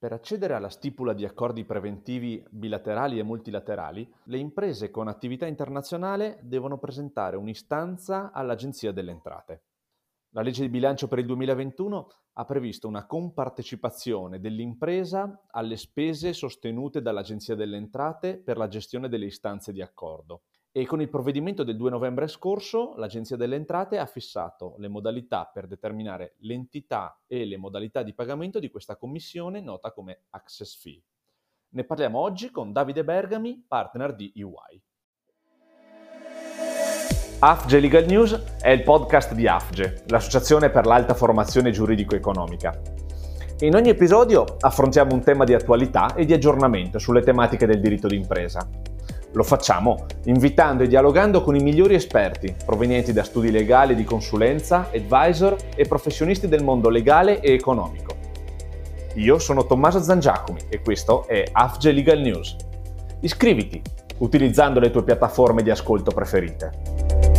Per accedere alla stipula di accordi preventivi bilaterali e multilaterali, le imprese con attività internazionale devono presentare un'istanza all'Agenzia delle Entrate. La legge di bilancio per il 2021 ha previsto una compartecipazione dell'impresa alle spese sostenute dall'Agenzia delle Entrate per la gestione delle istanze di accordo e con il provvedimento del 2 novembre scorso l'Agenzia delle Entrate ha fissato le modalità per determinare l'entità e le modalità di pagamento di questa commissione nota come Access Fee. Ne parliamo oggi con Davide Bergami, partner di EY. AFGE Legal News è il podcast di AFGE, l'Associazione per l'Alta Formazione Giuridico-Economica. In ogni episodio affrontiamo un tema di attualità e di aggiornamento sulle tematiche del diritto d'impresa. Lo facciamo invitando e dialogando con i migliori esperti provenienti da studi legali di consulenza, advisor e professionisti del mondo legale e economico. Io sono Tommaso Zangiacomi e questo è AFGE Legal News. Iscriviti utilizzando le tue piattaforme di ascolto preferite.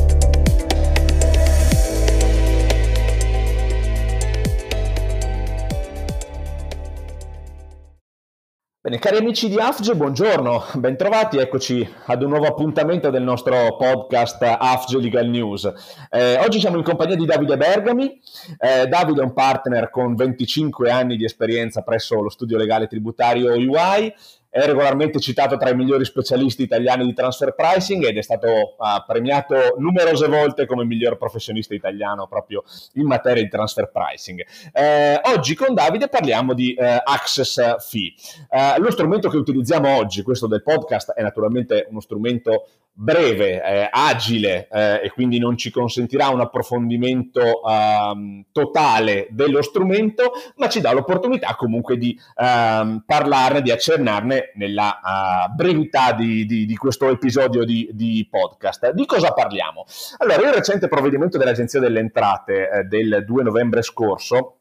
Bene, cari amici di AFGE, buongiorno, bentrovati, eccoci ad un nuovo appuntamento del nostro podcast AFGE Legal News. Eh, oggi siamo in compagnia di Davide Bergami, eh, Davide è un partner con 25 anni di esperienza presso lo studio legale tributario UI, è regolarmente citato tra i migliori specialisti italiani di transfer pricing ed è stato uh, premiato numerose volte come miglior professionista italiano proprio in materia di transfer pricing. Eh, oggi con Davide parliamo di uh, access fee. Uh, lo strumento che utilizziamo oggi, questo del podcast, è naturalmente uno strumento breve, eh, agile eh, e quindi non ci consentirà un approfondimento um, totale dello strumento, ma ci dà l'opportunità comunque di um, parlarne, di accennarne nella uh, brevità di, di, di, questo episodio di, di, podcast. Di cosa parliamo? Allora, il recente provvedimento dell'Agenzia delle Entrate eh, del 2 novembre scorso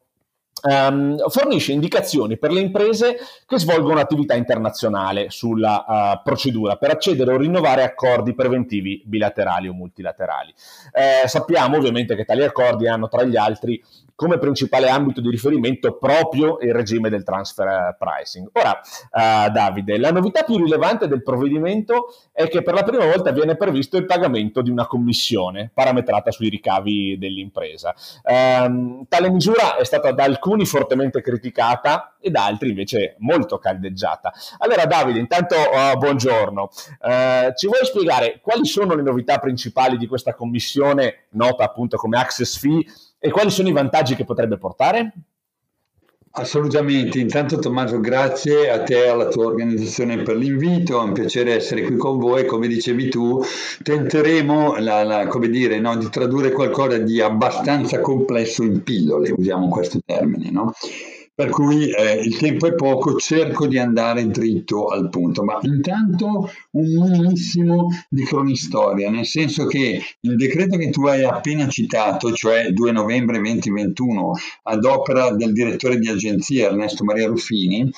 Um, fornisce indicazioni per le imprese che svolgono attività internazionale sulla uh, procedura per accedere o rinnovare accordi preventivi bilaterali o multilaterali. Eh, sappiamo ovviamente che tali accordi hanno tra gli altri come principale ambito di riferimento proprio il regime del transfer pricing. Ora, uh, Davide, la novità più rilevante del provvedimento è che per la prima volta viene previsto il pagamento di una commissione parametrata sui ricavi dell'impresa. Um, tale misura è stata da alcuni fortemente criticata e da altri invece molto caldeggiata. Allora, Davide, intanto uh, buongiorno. Uh, ci vuoi spiegare quali sono le novità principali di questa commissione nota appunto come Access Fee e quali sono i vantaggi che potrebbe portare? Assolutamente, intanto Tommaso grazie a te e alla tua organizzazione per l'invito, è un piacere essere qui con voi, come dicevi tu tenteremo la, la, dire, no, di tradurre qualcosa di abbastanza complesso in pillole, usiamo questo termine. No? Per cui eh, il tempo è poco, cerco di andare dritto al punto, ma intanto un minimissimo di cronistoria, nel senso che il decreto che tu hai appena citato, cioè 2 novembre 2021, ad opera del direttore di agenzia Ernesto Maria Ruffini,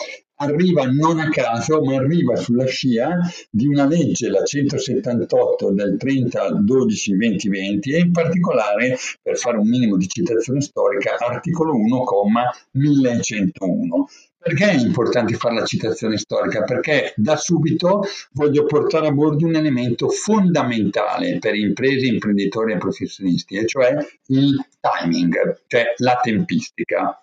arriva non a caso, ma arriva sulla scia di una legge, la 178 del 30-12-2020 e in particolare, per fare un minimo di citazione storica, articolo 1,1101. Perché è importante fare la citazione storica? Perché da subito voglio portare a bordo un elemento fondamentale per imprese, imprenditori e professionisti, e cioè il timing, cioè la tempistica.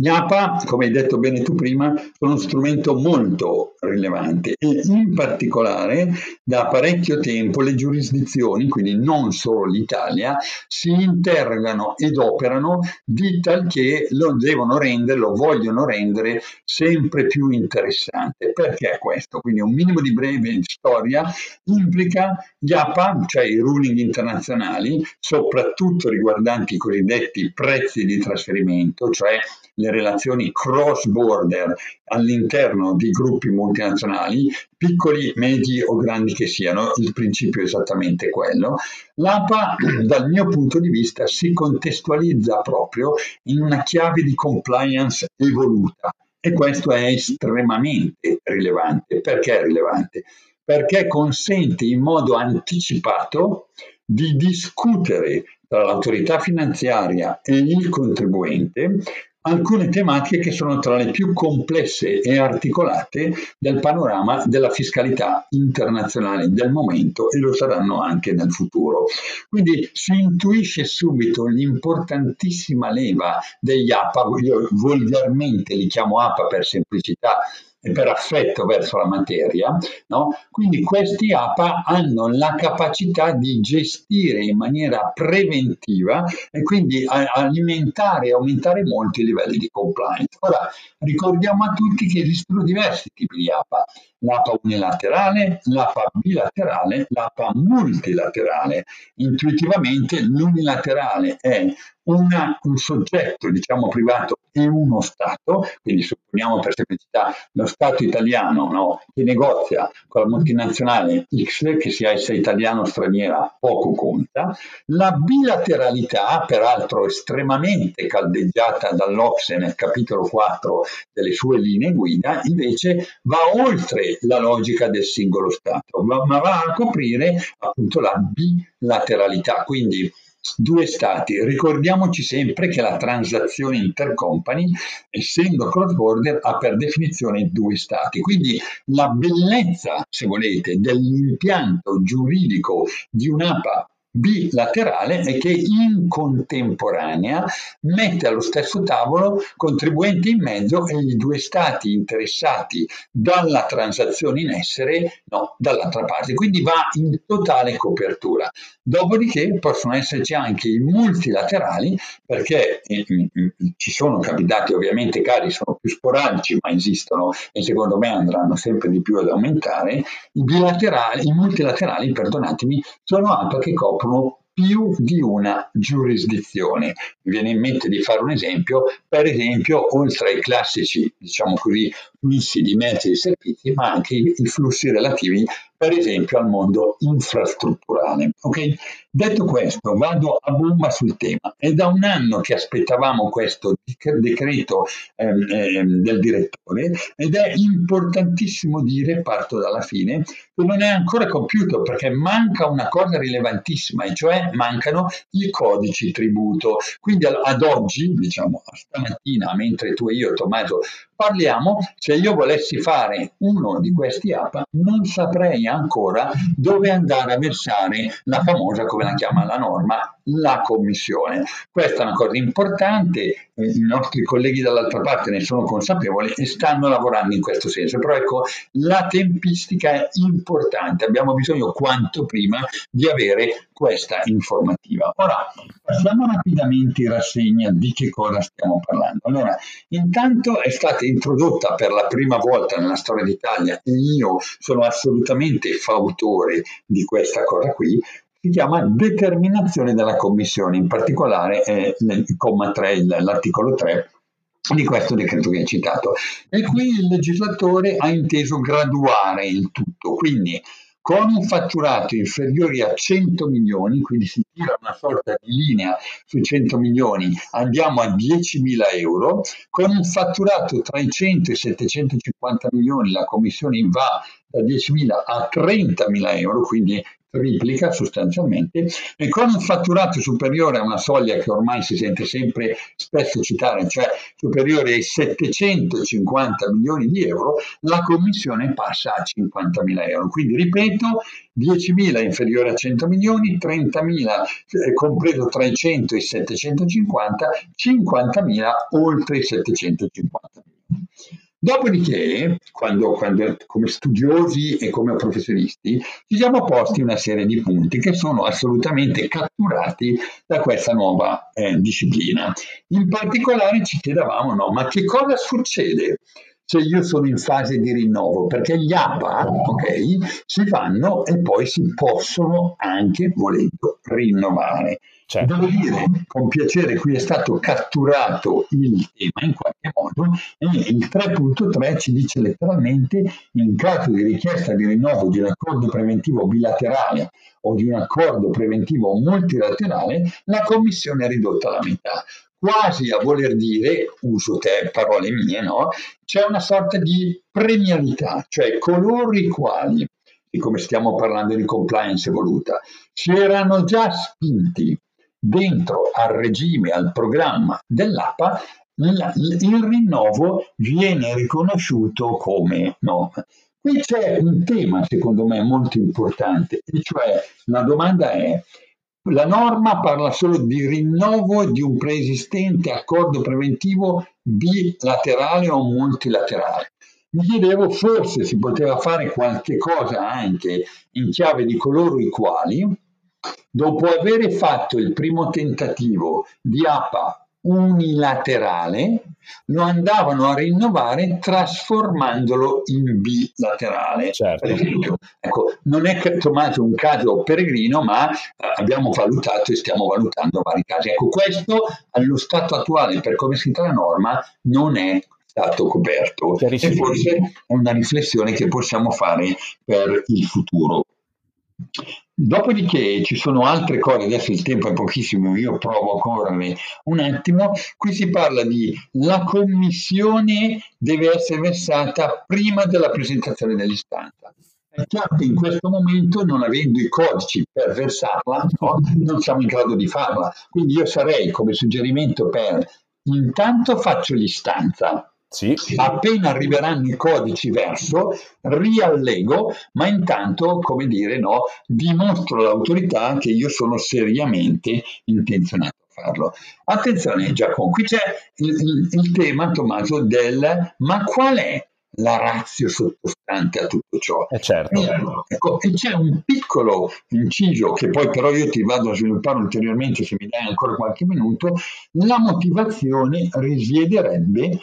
Gli APA, come hai detto bene tu prima, sono uno strumento molto rilevante e in particolare da parecchio tempo le giurisdizioni, quindi non solo l'Italia, si interrogano ed operano di tal che lo devono rendere, lo vogliono rendere sempre più interessante. Perché questo? Quindi un minimo di breve storia implica gli APA, cioè i ruling internazionali, soprattutto riguardanti i cosiddetti prezzi di trasferimento, cioè le relazioni cross border all'interno di gruppi multinazionali, piccoli, medi o grandi che siano, il principio è esattamente quello. L'APA, dal mio punto di vista, si contestualizza proprio in una chiave di compliance evoluta e questo è estremamente rilevante. Perché è rilevante? Perché consente in modo anticipato di discutere tra l'autorità finanziaria e il contribuente alcune tematiche che sono tra le più complesse e articolate del panorama della fiscalità internazionale del momento e lo saranno anche nel futuro. Quindi si intuisce subito l'importantissima leva degli APA, io volgarmente li chiamo APA per semplicità, e per affetto verso la materia, no? quindi questi APA hanno la capacità di gestire in maniera preventiva e quindi alimentare e aumentare molto i livelli di compliance. Ora, ricordiamo a tutti che esistono diversi tipi di APA, l'APA unilaterale, l'APA bilaterale, l'APA multilaterale. Intuitivamente l'unilaterale è una, un soggetto, diciamo privato e uno Stato, quindi supponiamo per semplicità lo Stato italiano no, che negozia con la multinazionale X, che sia essa italiana o straniera, poco conta. La bilateralità, peraltro estremamente caldeggiata dall'Ocse nel capitolo 4 delle sue linee guida, invece va oltre la logica del singolo Stato, ma va a coprire appunto la bilateralità. Quindi due stati. Ricordiamoci sempre che la transazione intercompany, essendo cross border, ha per definizione due stati. Quindi la bellezza, se volete, dell'impianto giuridico di un'APA bilaterale e che in contemporanea mette allo stesso tavolo contribuenti in mezzo e i due stati interessati dalla transazione in essere no, dall'altra parte. Quindi va in totale copertura. Dopodiché possono esserci anche i multilaterali perché eh, mm, mm, ci sono capitati ovviamente cari, sono più sporadici ma esistono e secondo me andranno sempre di più ad aumentare. I bilaterali, i multilaterali, perdonatemi, sono APA che coprono coprono più di una giurisdizione. Mi viene in mente di fare un esempio, per esempio, oltre ai classici, diciamo così, flussi di mezzi e servizi, ma anche i flussi relativi per esempio al mondo infrastrutturale. Okay? Detto questo, vado a bomba sul tema. È da un anno che aspettavamo questo decreto ehm, ehm, del direttore ed è importantissimo dire, parto dalla fine, che non è ancora compiuto perché manca una cosa rilevantissima, e cioè mancano i codici tributo. Quindi ad oggi, diciamo stamattina, mentre tu e io, Tommaso, parliamo, se io volessi fare uno di questi app, non saprei ancora dove andare a versare la famosa, come la chiama la norma, la commissione. Questa è una cosa importante, i nostri colleghi dall'altra parte ne sono consapevoli e stanno lavorando in questo senso, però ecco, la tempistica è importante, abbiamo bisogno quanto prima di avere questa informativa. Ora, passiamo rapidamente in rassegna di che cosa stiamo parlando. Allora, intanto è stata introdotta per la prima volta nella storia d'Italia e io sono assolutamente fautore di questa cosa qui, si chiama determinazione della commissione, in particolare è il comma 3, l'articolo 3 di questo decreto che hai citato. E qui il legislatore ha inteso graduare il tutto, quindi con un fatturato inferiore a 100 milioni, quindi si tira una sorta di linea su 100 milioni, andiamo a 10.000 euro, con un fatturato tra i 100 e i 750 milioni la commissione va da 10.000 a 30.000 euro, quindi triplica sostanzialmente e con un fatturato superiore a una soglia che ormai si sente sempre spesso citare, cioè superiore ai 750 milioni di euro, la commissione passa a 50 mila euro. Quindi ripeto, 10.000 inferiore a 100 milioni, 30.000 eh, compreso tra i 100 e i 750, 50.000 oltre i 750 milioni. Dopodiché, quando, quando, come studiosi e come professionisti, ci siamo posti una serie di punti che sono assolutamente catturati da questa nuova eh, disciplina. In particolare ci chiedevamo, no, ma che cosa succede se io sono in fase di rinnovo? Perché gli APA, ok, si fanno e poi si possono anche, volendo, rinnovare. Certo. Devo dire, con piacere, qui è stato catturato il tema in qualche modo e il 3.3 ci dice letteralmente in caso di richiesta di rinnovo di un accordo preventivo bilaterale o di un accordo preventivo multilaterale, la commissione è ridotta alla metà quasi a voler dire, uso te parole mie, no? C'è una sorta di premialità, cioè coloro i quali, siccome stiamo parlando di compliance voluta, si erano già spinti dentro al regime, al programma dell'APA, il rinnovo viene riconosciuto come no. Qui c'è un tema secondo me molto importante, e cioè la domanda è la norma parla solo di rinnovo di un preesistente accordo preventivo bilaterale o multilaterale. Mi chiedevo forse si poteva fare qualche cosa anche in chiave di coloro i quali, dopo aver fatto il primo tentativo di APA unilaterale, lo andavano a rinnovare trasformandolo in bilaterale. Certo. Per esempio, ecco, non è Tommaso un caso peregrino, ma eh, abbiamo valutato e stiamo valutando vari casi. Ecco, questo allo stato attuale, per come si la norma, non è stato coperto e forse è una riflessione che possiamo fare per il futuro. Dopodiché ci sono altre cose, adesso il tempo è pochissimo, io provo a correre un attimo. Qui si parla di la commissione deve essere versata prima della presentazione dell'istanza. È chiaro che in questo momento, non avendo i codici per versarla, no, non siamo in grado di farla. Quindi io sarei come suggerimento per intanto faccio l'istanza, sì. Appena arriveranno i codici verso, riallego, ma intanto, come dire, no, dimostro all'autorità che io sono seriamente intenzionato a farlo. Attenzione Giacomo, qui c'è il, il, il tema, Tommaso, del ma qual è la razio sottostante a tutto ciò. Eh certo. e, ecco, e c'è un piccolo inciso che poi però io ti vado a sviluppare ulteriormente se mi dai ancora qualche minuto, la motivazione risiederebbe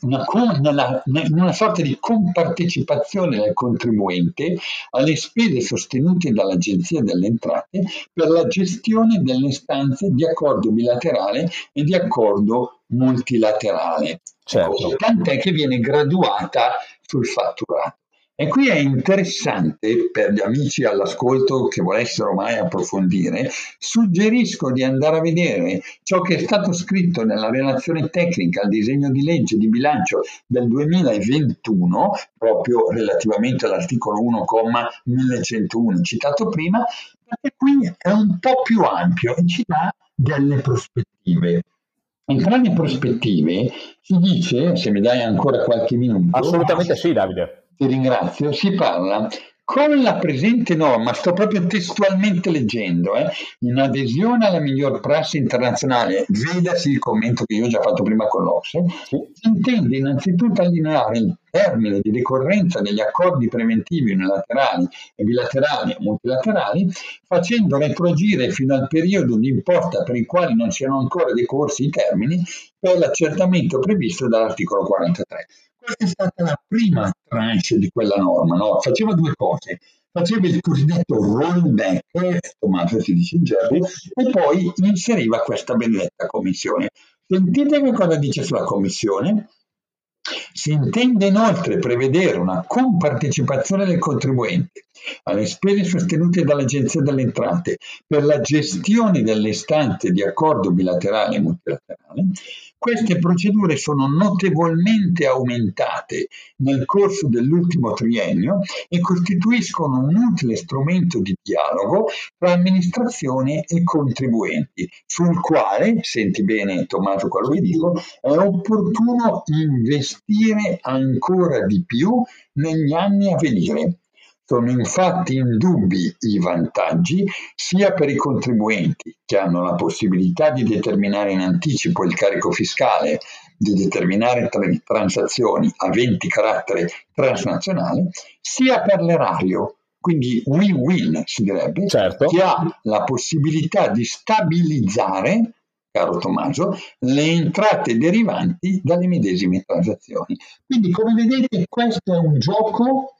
una, nella, una sorta di compartecipazione del contribuente alle spese sostenute dall'Agenzia delle Entrate per la gestione delle istanze di accordo bilaterale e di accordo multilaterale. Certo. Tant'è che viene graduata sul fatturato. E qui è interessante per gli amici all'ascolto che volessero mai approfondire, suggerisco di andare a vedere ciò che è stato scritto nella relazione tecnica al disegno di legge di bilancio del 2021, proprio relativamente all'articolo 1,1101 citato prima, perché qui è un po' più ampio e ci dà delle prospettive. In le prospettive si dice, se mi dai ancora qualche minuto... Assolutamente sì, Davide ti ringrazio, si parla con la presente norma, sto proprio testualmente leggendo, eh, in adesione alla miglior prassi internazionale, vedasi il commento che io ho già fatto prima con l'Ocse, si intende innanzitutto allineare il termine di decorrenza degli accordi preventivi unilaterali e bilaterali e multilaterali, facendo retroagire fino al periodo di importa per il quale non siano ancora decorsi i termini per l'accertamento previsto dall'articolo 43 questa è stata la prima tranche di quella norma, no? faceva due cose. Faceva il cosiddetto rollback, Tommaso si dice in gergo, e poi inseriva questa benedetta commissione. Sentite che cosa dice sulla commissione? Si intende inoltre prevedere una compartecipazione del contribuente alle spese sostenute dall'Agenzia delle Entrate per la gestione delle istanze di accordo bilaterale e multilaterale queste procedure sono notevolmente aumentate nel corso dell'ultimo triennio e costituiscono un utile strumento di dialogo tra amministrazione e contribuenti, sul quale, senti bene Tommaso quello che dico, è opportuno investire ancora di più negli anni a venire. Sono infatti indubbi i vantaggi sia per i contribuenti, che hanno la possibilità di determinare in anticipo il carico fiscale di determinare tra- transazioni aventi carattere transnazionale, sia per l'erario, quindi win-win si direbbe, certo. che ha la possibilità di stabilizzare caro Tommaso, le entrate derivanti dalle medesime transazioni. Quindi, come vedete, questo è un gioco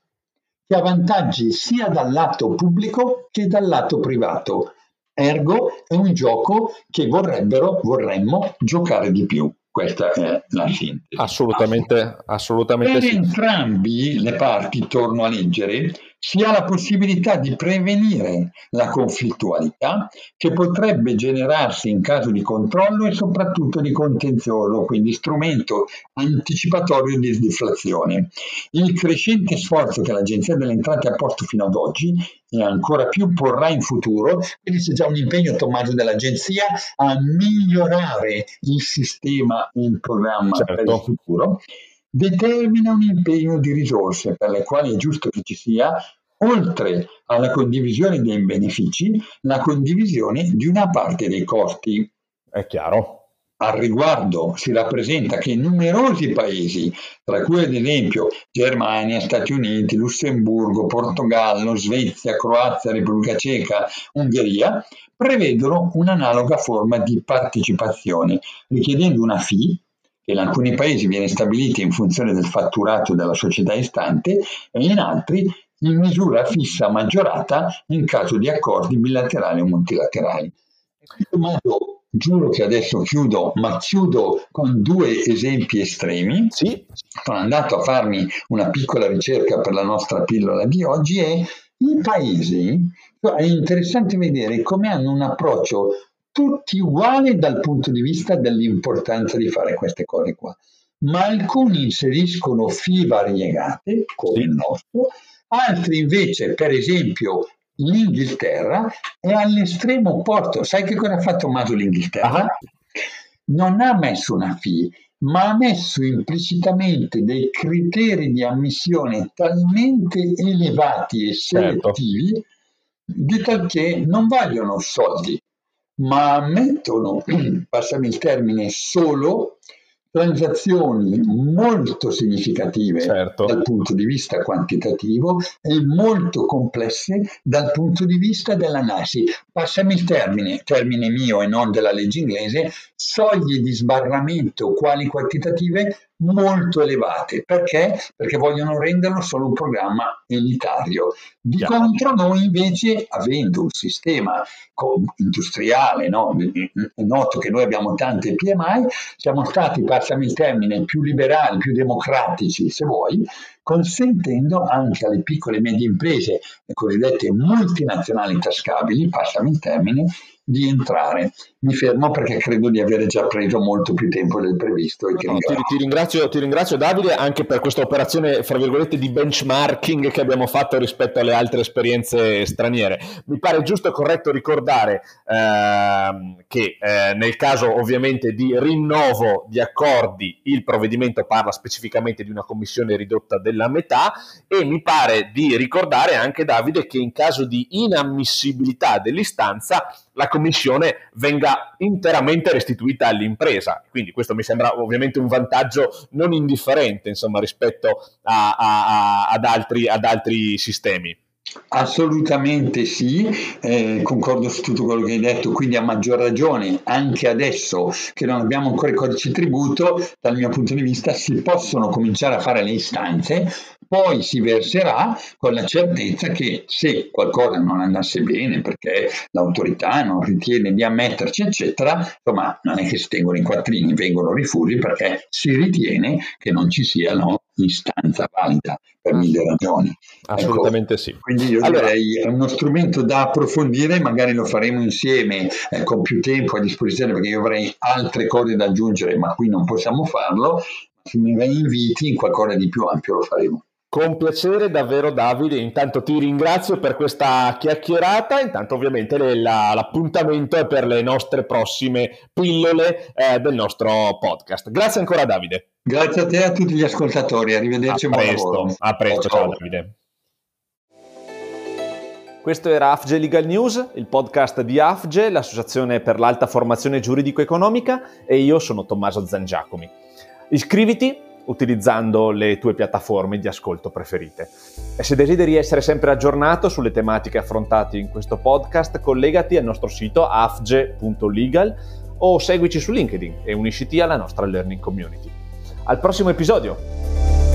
che ha vantaggi sia dal lato pubblico che dal lato privato. Ergo è un gioco che vorrebbero, vorremmo giocare di più. Questa è la sintesi. Assolutamente, assolutamente per sì. entrambi le parti, torno a leggere, si ha la possibilità di prevenire la conflittualità che potrebbe generarsi in caso di controllo e soprattutto di contenzioso, quindi strumento anticipatorio di deflazione. Il crescente sforzo che l'Agenzia delle Entrate ha posto fino ad oggi e ancora più porrà in futuro, quindi c'è già un impegno Tommaso dell'Agenzia a migliorare il sistema in programma certo. per il futuro determina un impegno di risorse per le quali è giusto che ci sia, oltre alla condivisione dei benefici, la condivisione di una parte dei costi. È chiaro. Al riguardo si rappresenta che numerosi paesi, tra cui ad esempio Germania, Stati Uniti, Lussemburgo, Portogallo, Svezia, Croazia, Repubblica Ceca, Ungheria, prevedono un'analoga forma di partecipazione, richiedendo una fee che in alcuni paesi viene stabilita in funzione del fatturato della società istante e in altri in misura fissa maggiorata in caso di accordi bilaterali o multilaterali. In questo modo giuro che adesso chiudo, ma chiudo con due esempi estremi. Sì. Sono andato a farmi una piccola ricerca per la nostra pillola di oggi e i paesi, è interessante vedere come hanno un approccio tutti uguali dal punto di vista dell'importanza di fare queste cose qua. Ma alcuni inseriscono fee variegate, come il nostro, altri invece, per esempio, l'Inghilterra è all'estremo opposto. Sai che cosa ha fatto Maso l'Inghilterra? Ah. Non ha messo una fee, ma ha messo implicitamente dei criteri di ammissione talmente elevati e certo. selettivi certo. di tal che non vogliono soldi, ma ammettono, passami il termine, solo transazioni molto significative certo. dal punto di vista quantitativo e molto complesse dal punto di vista dell'analisi. Passami il termine, termine mio e non della legge inglese, soglie di sbarramento quali quantitative molto elevate. Perché? Perché vogliono renderlo solo un programma elitario. Di Chiaro. contro noi invece, avendo un sistema industriale, no? è noto che noi abbiamo tante PMI, siamo stati, passami il termine, più liberali, più democratici, se vuoi, consentendo anche alle piccole e medie imprese, le cosiddette multinazionali tascabili, passami il termine, di entrare. Mi fermo perché credo di avere già preso molto più tempo del previsto. No, ti, ringrazio. Ti, ringrazio, ti, ringrazio, Davide anche per questa operazione, fra virgolette, di benchmarking che abbiamo fatto rispetto alle altre esperienze straniere. Mi pare giusto e corretto ricordare eh, che eh, nel caso ovviamente di rinnovo di accordi il provvedimento parla specificamente di una commissione ridotta della metà e mi pare di ricordare anche Davide che in caso di inammissibilità dell'istanza la commissione venga interamente restituita all'impresa. Quindi questo mi sembra ovviamente un vantaggio non indifferente insomma, rispetto a, a, ad, altri, ad altri sistemi. Assolutamente sì, eh, concordo su tutto quello che hai detto, quindi a maggior ragione anche adesso che non abbiamo ancora il codice tributo, dal mio punto di vista si possono cominciare a fare le istanze, poi si verserà con la certezza che se qualcosa non andasse bene perché l'autorità non ritiene di ammetterci, eccetera, insomma non è che si tengono i quattrini, vengono rifusi perché si ritiene che non ci siano istanza valida per mille ragioni. Assolutamente ecco, sì. Quindi io allora, direi è uno strumento da approfondire, magari lo faremo insieme eh, con più tempo a disposizione perché io avrei altre cose da aggiungere, ma qui non possiamo farlo. Se mi inviti in qualcosa di più ampio lo faremo. Con piacere davvero Davide, intanto ti ringrazio per questa chiacchierata, intanto ovviamente la, l'appuntamento è per le nostre prossime pillole eh, del nostro podcast. Grazie ancora Davide. Grazie a te e a tutti gli ascoltatori, arrivederci. A presto, a presto, ciao, ciao Davide. Questo era AFGE Legal News, il podcast di AFGE, l'Associazione per l'Alta Formazione Giuridico-Economica e io sono Tommaso Zangiacomi. Iscriviti utilizzando le tue piattaforme di ascolto preferite. E se desideri essere sempre aggiornato sulle tematiche affrontate in questo podcast, collegati al nostro sito afge.legal o seguici su LinkedIn e unisciti alla nostra learning community. Al prossimo episodio!